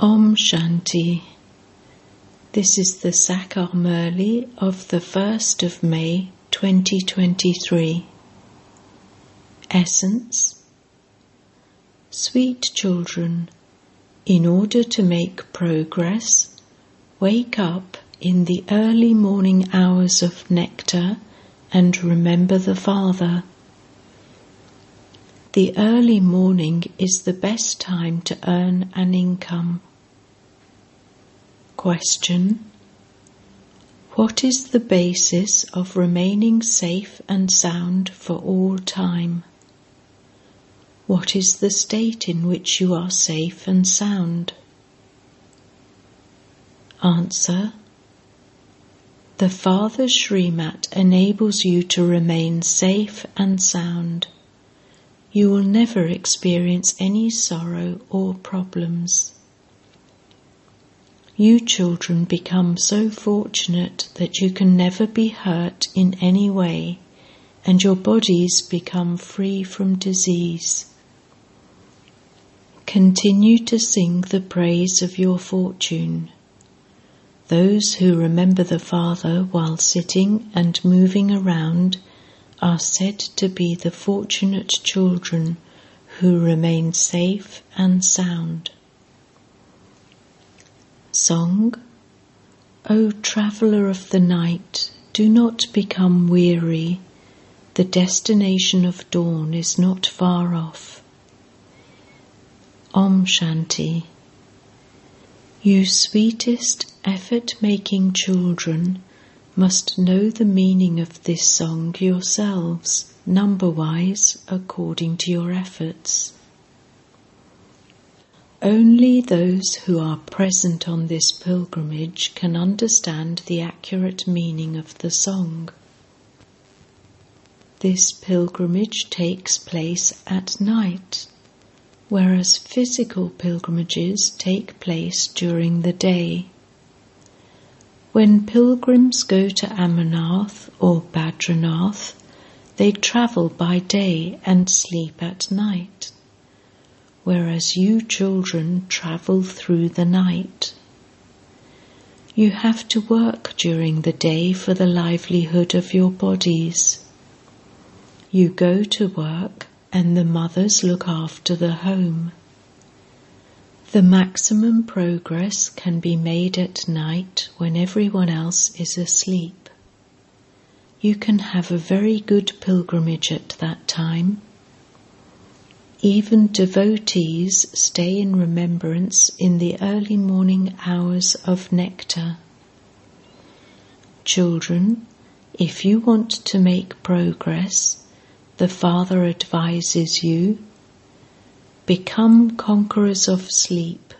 Om Shanti. This is the Sakar Murli of the 1st of May 2023. Essence Sweet children, in order to make progress, wake up in the early morning hours of nectar and remember the Father. The early morning is the best time to earn an income. Question What is the basis of remaining safe and sound for all time? What is the state in which you are safe and sound? Answer The Father Srimat enables you to remain safe and sound you will never experience any sorrow or problems. You children become so fortunate that you can never be hurt in any way, and your bodies become free from disease. Continue to sing the praise of your fortune. Those who remember the Father while sitting and moving around are said to be the fortunate children who remain safe and sound. Song O traveller of the night, do not become weary. The destination of dawn is not far off. Om Shanti. You sweetest effort making children must know the meaning of this song yourselves, number wise, according to your efforts. Only those who are present on this pilgrimage can understand the accurate meaning of the song. This pilgrimage takes place at night, whereas physical pilgrimages take place during the day. When pilgrims go to Amarnath or Badrinath, they travel by day and sleep at night, whereas you children travel through the night. You have to work during the day for the livelihood of your bodies. You go to work and the mothers look after the home. The maximum progress can be made at night when everyone else is asleep. You can have a very good pilgrimage at that time. Even devotees stay in remembrance in the early morning hours of nectar. Children, if you want to make progress, the Father advises you Become conquerors of sleep.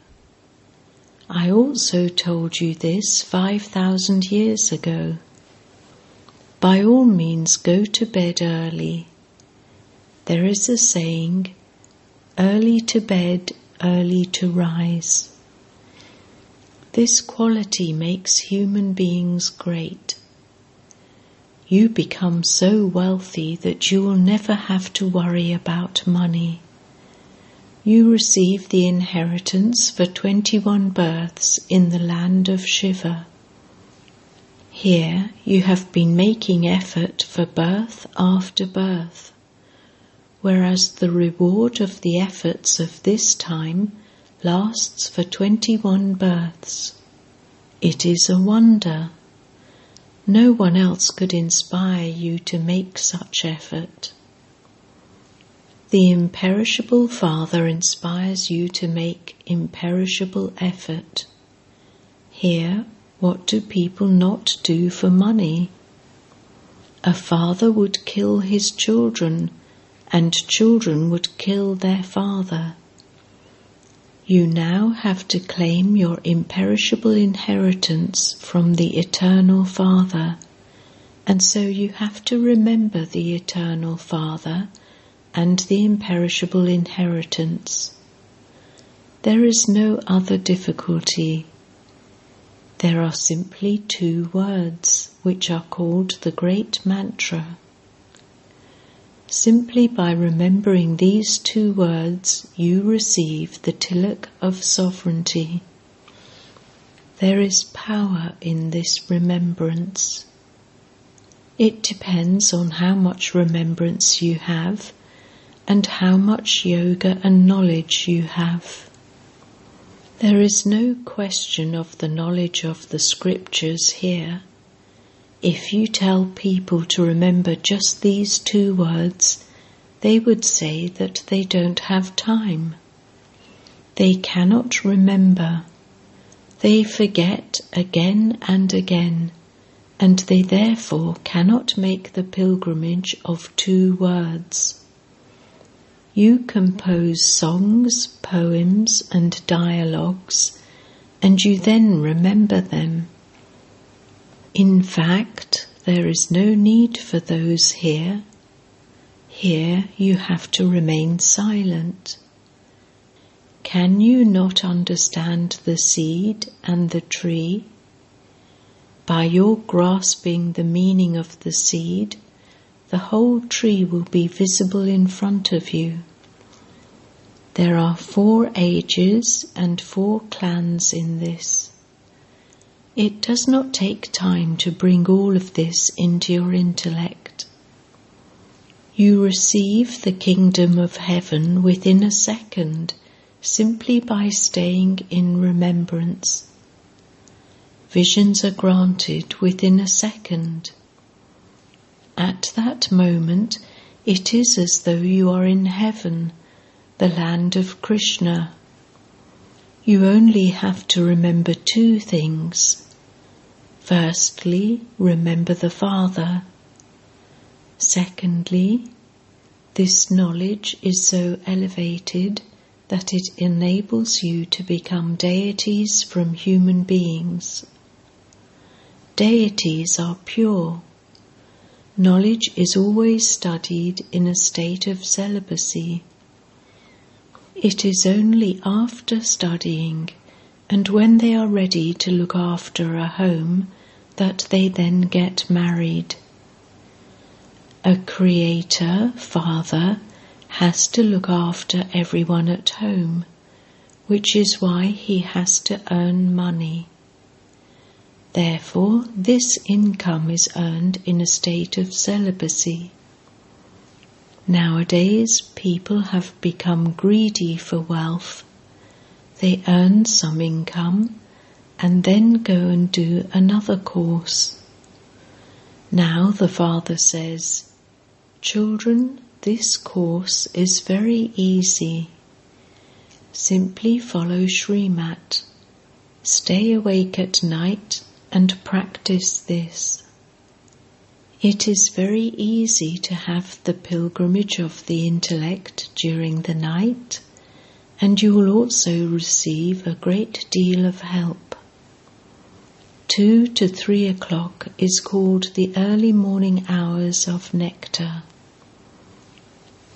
I also told you this 5,000 years ago. By all means, go to bed early. There is a saying, early to bed, early to rise. This quality makes human beings great. You become so wealthy that you will never have to worry about money you receive the inheritance for 21 births in the land of Shiva. Here you have been making effort for birth after birth, whereas the reward of the efforts of this time lasts for 21 births. It is a wonder. No one else could inspire you to make such effort. The imperishable Father inspires you to make imperishable effort. Here, what do people not do for money? A father would kill his children, and children would kill their father. You now have to claim your imperishable inheritance from the Eternal Father, and so you have to remember the Eternal Father and the imperishable inheritance. There is no other difficulty. There are simply two words which are called the great mantra. Simply by remembering these two words, you receive the tilak of sovereignty. There is power in this remembrance. It depends on how much remembrance you have and how much yoga and knowledge you have. There is no question of the knowledge of the scriptures here. If you tell people to remember just these two words, they would say that they don't have time. They cannot remember. They forget again and again, and they therefore cannot make the pilgrimage of two words. You compose songs, poems, and dialogues, and you then remember them. In fact, there is no need for those here. Here you have to remain silent. Can you not understand the seed and the tree? By your grasping the meaning of the seed, the whole tree will be visible in front of you. There are four ages and four clans in this. It does not take time to bring all of this into your intellect. You receive the kingdom of heaven within a second simply by staying in remembrance. Visions are granted within a second. At that moment, it is as though you are in heaven, the land of Krishna. You only have to remember two things Firstly, remember the Father. Secondly, this knowledge is so elevated that it enables you to become deities from human beings. Deities are pure. Knowledge is always studied in a state of celibacy. It is only after studying and when they are ready to look after a home that they then get married. A creator, father, has to look after everyone at home, which is why he has to earn money. Therefore, this income is earned in a state of celibacy. Nowadays, people have become greedy for wealth. They earn some income and then go and do another course. Now the father says, Children, this course is very easy. Simply follow Srimat. Stay awake at night and practice this. It is very easy to have the pilgrimage of the intellect during the night, and you will also receive a great deal of help. Two to three o'clock is called the early morning hours of nectar.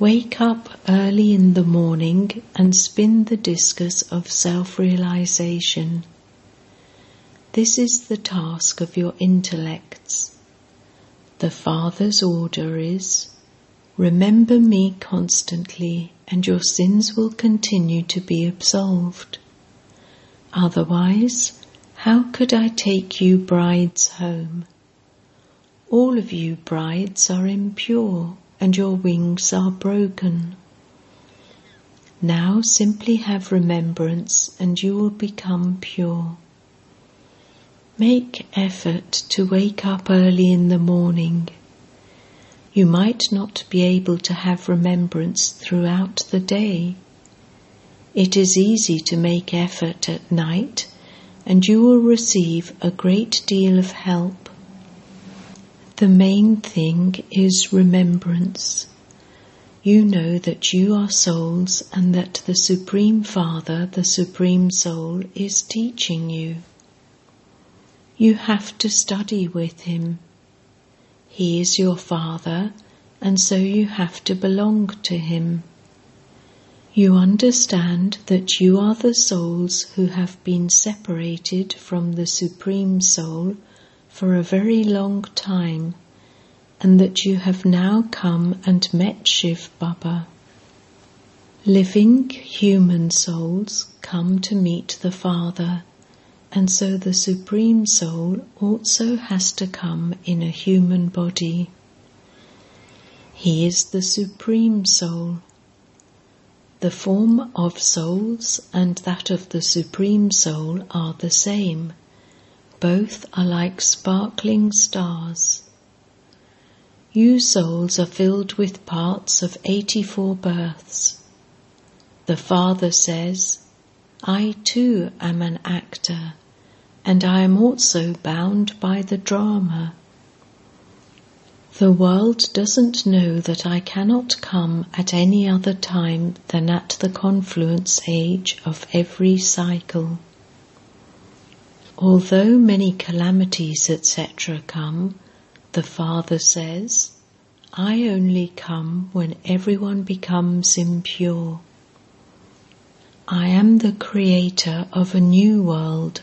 Wake up early in the morning and spin the discus of self realization. This is the task of your intellects. The Father's order is Remember me constantly, and your sins will continue to be absolved. Otherwise, how could I take you brides home? All of you brides are impure and your wings are broken. Now simply have remembrance and you will become pure. Make effort to wake up early in the morning. You might not be able to have remembrance throughout the day. It is easy to make effort at night and you will receive a great deal of help. The main thing is remembrance. You know that you are souls and that the Supreme Father, the Supreme Soul, is teaching you. You have to study with Him. He is your Father, and so you have to belong to Him. You understand that you are the souls who have been separated from the Supreme Soul for a very long time, and that you have now come and met Shiv Baba. Living human souls come to meet the Father, and so the Supreme Soul also has to come in a human body. He is the Supreme Soul. The form of souls and that of the Supreme Soul are the same. Both are like sparkling stars. You souls are filled with parts of 84 births. The Father says, I too am an actor, and I am also bound by the drama. The world doesn't know that I cannot come at any other time than at the confluence age of every cycle. Although many calamities, etc., come, the Father says, I only come when everyone becomes impure. I am the creator of a new world,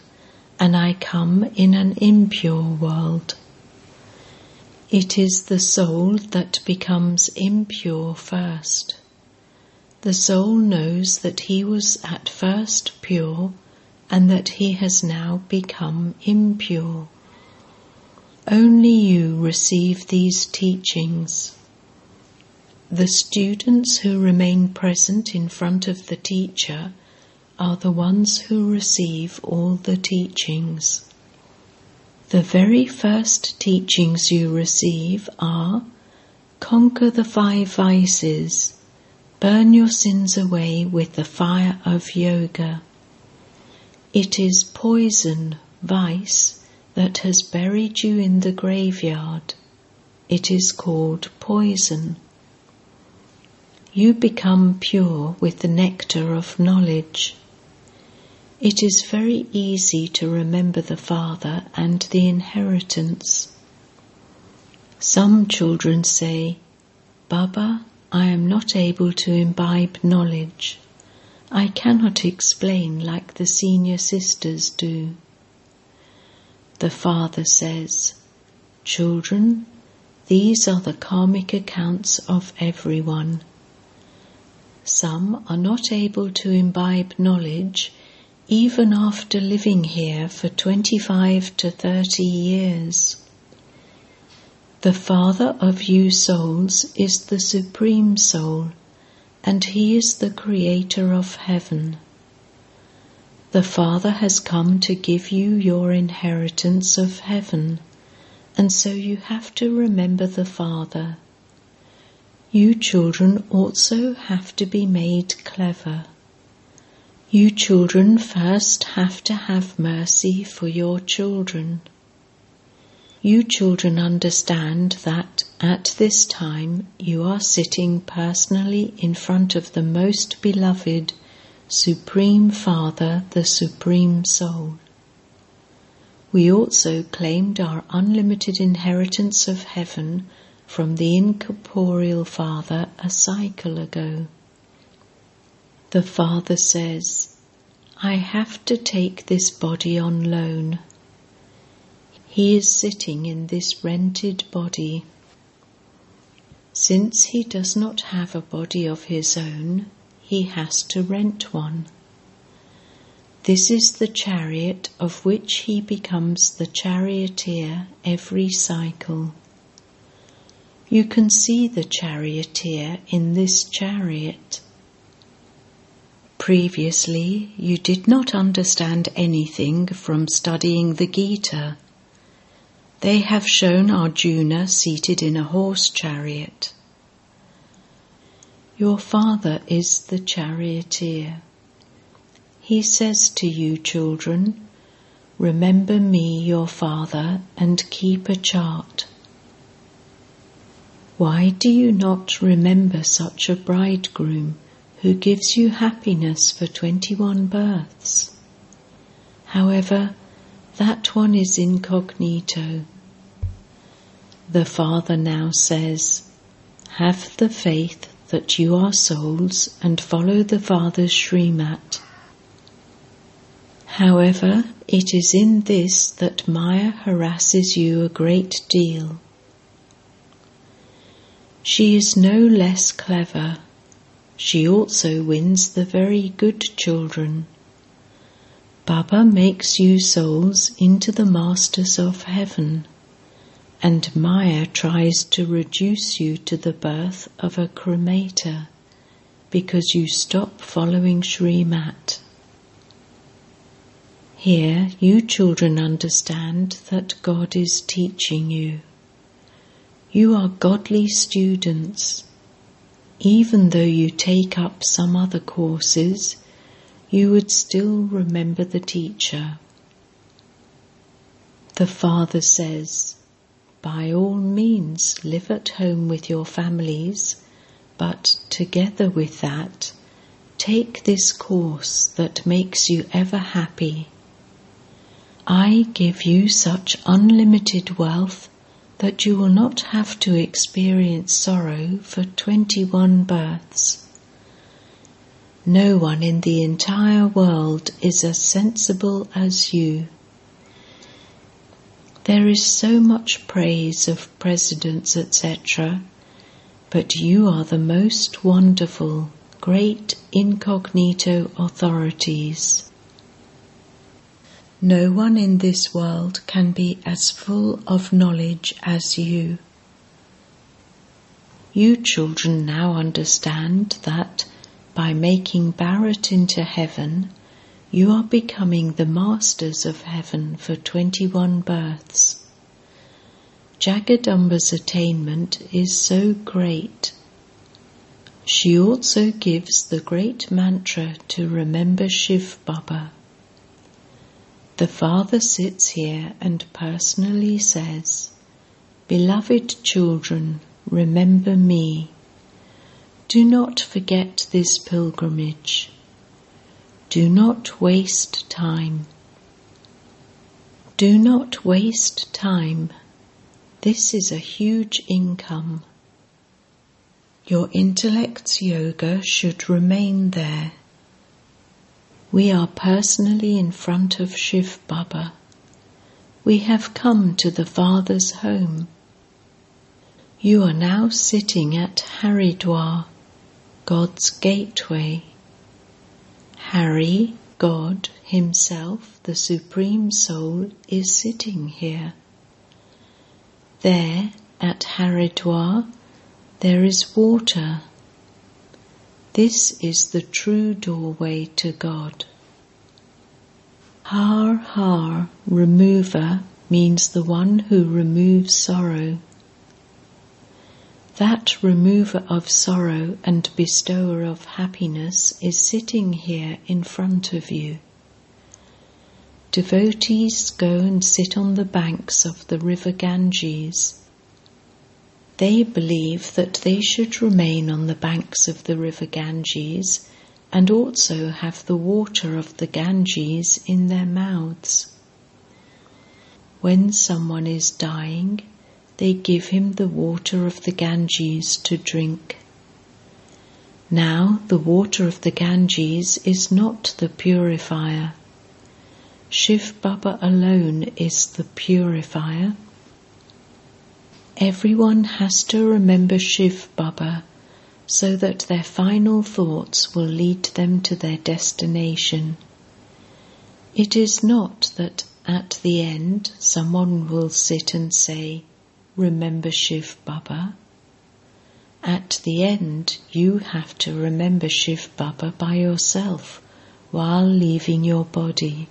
and I come in an impure world. It is the soul that becomes impure first. The soul knows that he was at first pure and that he has now become impure. Only you receive these teachings. The students who remain present in front of the teacher are the ones who receive all the teachings. The very first teachings you receive are conquer the five vices, burn your sins away with the fire of yoga. It is poison, vice, that has buried you in the graveyard. It is called poison. You become pure with the nectar of knowledge. It is very easy to remember the Father and the inheritance. Some children say, Baba, I am not able to imbibe knowledge. I cannot explain like the senior sisters do. The Father says, Children, these are the karmic accounts of everyone. Some are not able to imbibe knowledge even after living here for 25 to 30 years. The Father of you souls is the Supreme Soul, and He is the Creator of heaven. The Father has come to give you your inheritance of heaven, and so you have to remember the Father. You children also have to be made clever. You children first have to have mercy for your children. You children understand that at this time you are sitting personally in front of the most beloved Supreme Father, the Supreme Soul. We also claimed our unlimited inheritance of heaven from the incorporeal Father a cycle ago. The Father says, I have to take this body on loan. He is sitting in this rented body. Since he does not have a body of his own, he has to rent one. This is the chariot of which he becomes the charioteer every cycle. You can see the charioteer in this chariot. Previously, you did not understand anything from studying the Gita. They have shown Arjuna seated in a horse chariot. Your father is the charioteer. He says to you, children, Remember me, your father, and keep a chart. Why do you not remember such a bridegroom who gives you happiness for 21 births? However, that one is incognito. The Father now says, Have the faith that you are souls and follow the Father's Srimat. However, it is in this that Maya harasses you a great deal. She is no less clever. She also wins the very good children. Baba makes you souls into the masters of heaven, and Maya tries to reduce you to the birth of a cremator because you stop following Srimat. Here, you children understand that God is teaching you. You are godly students. Even though you take up some other courses, you would still remember the teacher. The Father says, by all means live at home with your families but together with that, take this course that makes you ever happy. I give you such unlimited wealth that you will not have to experience sorrow for 21 births. No one in the entire world is as sensible as you. There is so much praise of presidents, etc., but you are the most wonderful, great incognito authorities. No one in this world can be as full of knowledge as you. You children now understand that by making Bharat into heaven, you are becoming the masters of heaven for 21 births. Jagadamba's attainment is so great. She also gives the great mantra to remember Shiv Baba. The Father sits here and personally says, Beloved children, remember me. Do not forget this pilgrimage. Do not waste time. Do not waste time this is a huge income. Your intellect's yoga should remain there. We are personally in front of Shiv Baba. We have come to the Father's home. You are now sitting at Haridwar, God's gateway. Hari, God Himself, the Supreme Soul, is sitting here. There, at Haridwar, there is water. This is the true doorway to God. Har Har, remover, means the one who removes sorrow. That remover of sorrow and bestower of happiness is sitting here in front of you. Devotees go and sit on the banks of the river Ganges. They believe that they should remain on the banks of the river Ganges and also have the water of the Ganges in their mouths. When someone is dying, they give him the water of the Ganges to drink. Now, the water of the Ganges is not the purifier. Shiv Baba alone is the purifier. Everyone has to remember Shiv Baba so that their final thoughts will lead them to their destination. It is not that at the end someone will sit and say, Remember Shiv Baba. At the end, you have to remember Shiv Baba by yourself while leaving your body.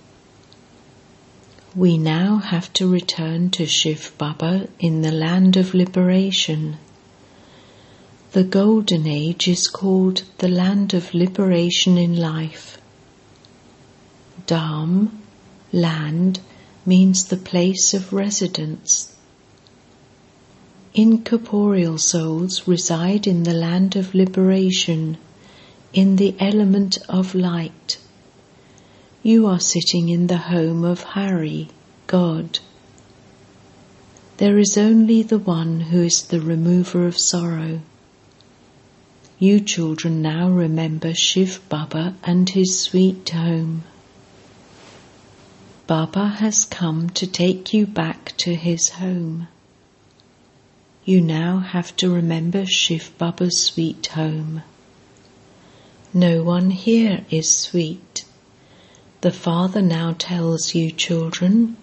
We now have to return to Shiv Baba in the land of liberation. The Golden Age is called the land of liberation in life. Dham, land, means the place of residence. Incorporeal souls reside in the land of liberation, in the element of light. You are sitting in the home of Hari, God. There is only the one who is the remover of sorrow. You children now remember Shiv Baba and his sweet home. Baba has come to take you back to his home. you now have to remember Shiv Baba's sweet home. No one here is sweet. The Father now tells you, children,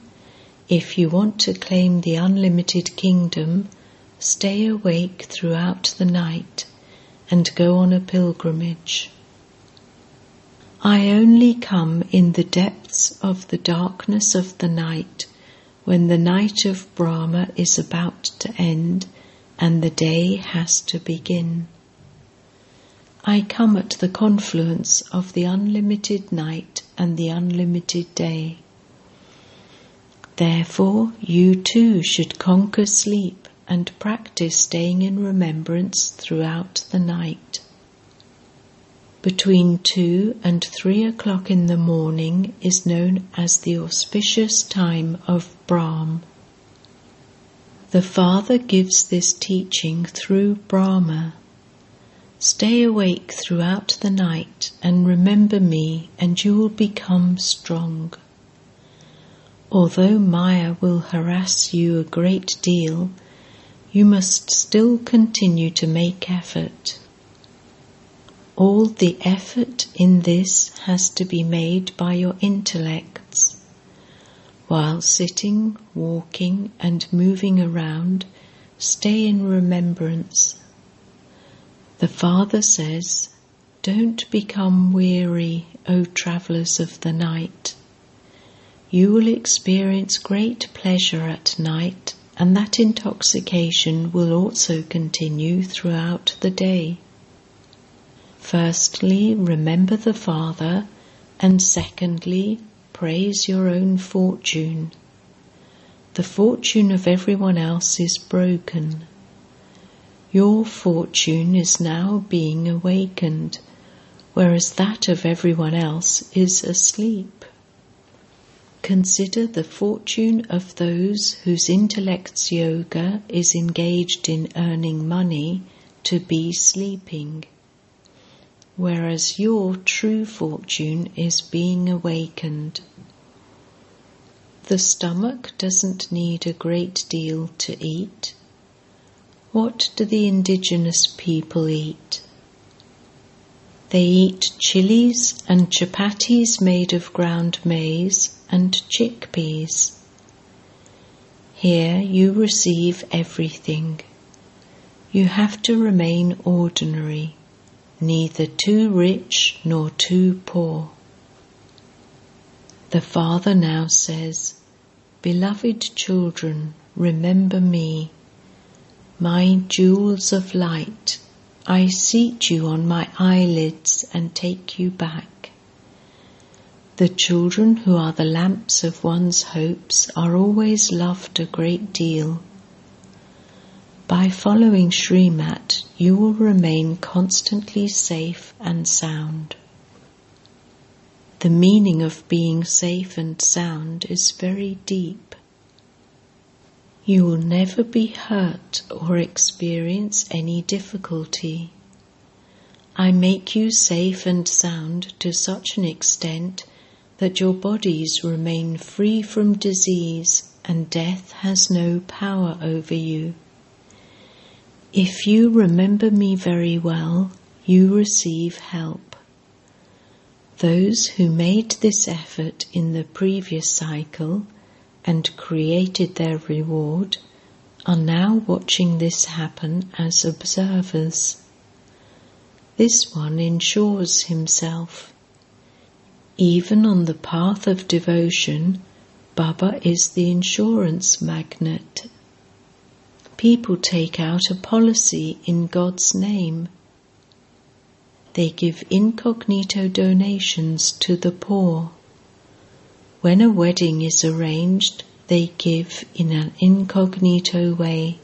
if you want to claim the unlimited kingdom, stay awake throughout the night and go on a pilgrimage. I only come in the depths of the darkness of the night when the night of Brahma is about to end and the day has to begin. I come at the confluence of the unlimited night and the unlimited day. Therefore, you too should conquer sleep and practice staying in remembrance throughout the night. Between two and three o'clock in the morning is known as the auspicious time of Brahm. The Father gives this teaching through Brahma. Stay awake throughout the night and remember me, and you will become strong. Although Maya will harass you a great deal, you must still continue to make effort. All the effort in this has to be made by your intellects. While sitting, walking, and moving around, stay in remembrance. The Father says, Don't become weary, O travellers of the night. You will experience great pleasure at night, and that intoxication will also continue throughout the day. Firstly, remember the Father, and secondly, praise your own fortune. The fortune of everyone else is broken. Your fortune is now being awakened, whereas that of everyone else is asleep. Consider the fortune of those whose intellect's yoga is engaged in earning money to be sleeping, whereas your true fortune is being awakened. The stomach doesn't need a great deal to eat. What do the indigenous people eat? They eat chilies and chapatis made of ground maize and chickpeas. Here you receive everything. You have to remain ordinary, neither too rich nor too poor. The Father now says, Beloved children, remember me, my jewels of light. I seat you on my eyelids and take you back. The children who are the lamps of one's hopes are always loved a great deal. By following Srimat, you will remain constantly safe and sound. The meaning of being safe and sound is very deep. You will never be hurt or experience any difficulty. I make you safe and sound to such an extent that your bodies remain free from disease and death has no power over you. If you remember me very well, you receive help. Those who made this effort in the previous cycle and created their reward are now watching this happen as observers. This one ensures himself even on the path of devotion, Baba is the insurance magnate. People take out a policy in God's name. They give incognito donations to the poor. When a wedding is arranged, they give in an incognito way.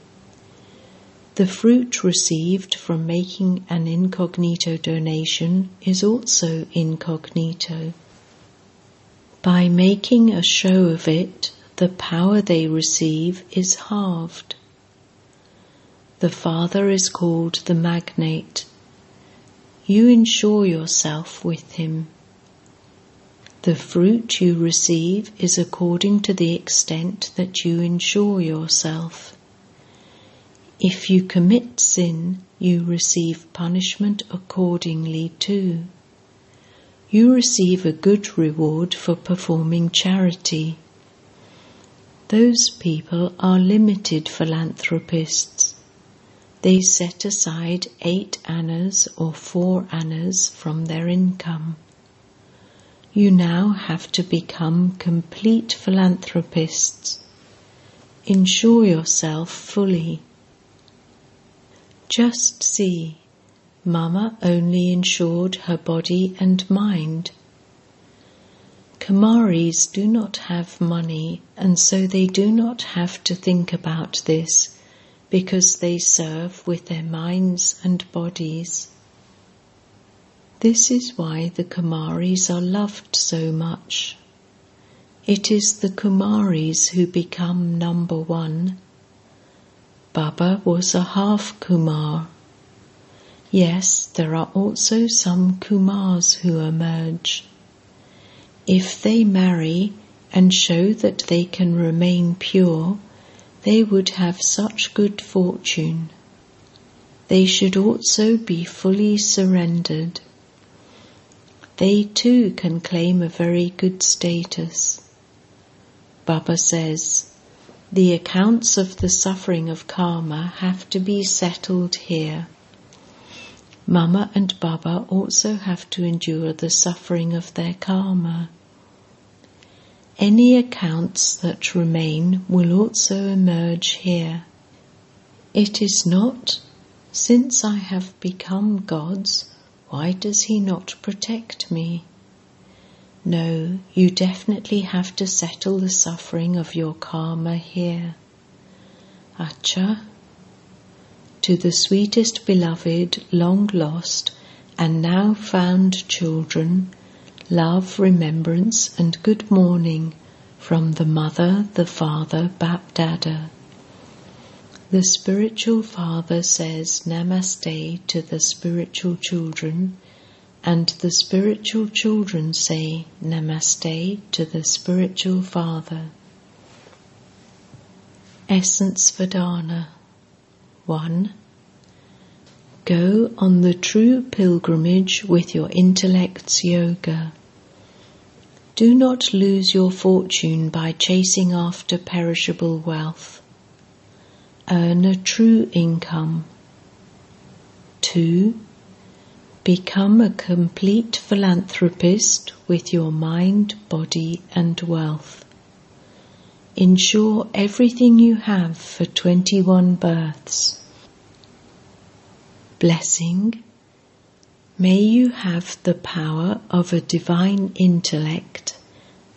The fruit received from making an incognito donation is also incognito. By making a show of it, the power they receive is halved. The Father is called the Magnate. You insure yourself with Him. The fruit you receive is according to the extent that you insure yourself. If you commit sin, you receive punishment accordingly too. You receive a good reward for performing charity. Those people are limited philanthropists. They set aside eight annas or four annas from their income. You now have to become complete philanthropists. Insure yourself fully. Just see, Mama only insured her body and mind. Kumaris do not have money, and so they do not have to think about this because they serve with their minds and bodies. This is why the Kumaris are loved so much. It is the Kumaris who become number one Baba was a half Kumar. Yes, there are also some Kumars who emerge. If they marry and show that they can remain pure, they would have such good fortune. They should also be fully surrendered. They too can claim a very good status. Baba says, the accounts of the suffering of karma have to be settled here. Mama and Baba also have to endure the suffering of their karma. Any accounts that remain will also emerge here. It is not, since I have become God's, why does He not protect me? No, you definitely have to settle the suffering of your karma here. Acha, to the sweetest beloved, long lost, and now found children, love, remembrance, and good morning from the Mother, the Father, Bapdada. The spiritual father says Namaste to the spiritual children and the spiritual children say Namaste to the spiritual father. Essence for Dharna 1. Go on the true pilgrimage with your intellect's yoga. Do not lose your fortune by chasing after perishable wealth. Earn a true income. 2 Become a complete philanthropist with your mind, body, and wealth. Ensure everything you have for 21 births. Blessing. May you have the power of a divine intellect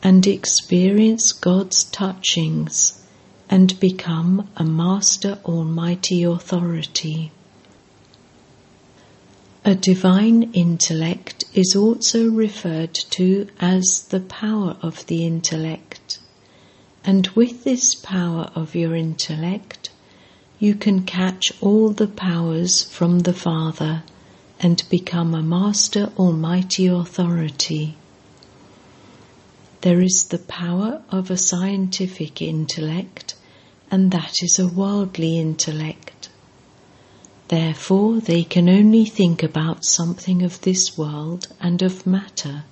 and experience God's touchings and become a master almighty authority. A divine intellect is also referred to as the power of the intellect. And with this power of your intellect, you can catch all the powers from the Father and become a master almighty authority. There is the power of a scientific intellect, and that is a worldly intellect. Therefore, they can only think about something of this world and of matter.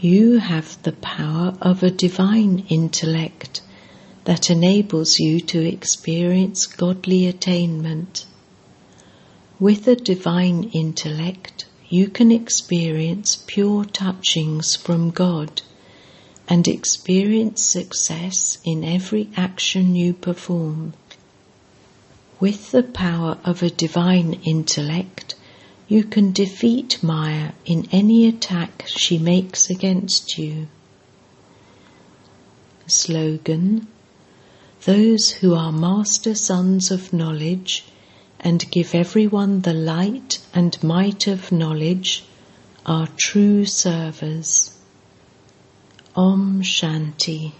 You have the power of a divine intellect that enables you to experience godly attainment. With a divine intellect, you can experience pure touchings from God and experience success in every action you perform. With the power of a divine intellect, you can defeat Maya in any attack she makes against you. Slogan Those who are master suns of knowledge and give everyone the light and might of knowledge are true servers. Om Shanti.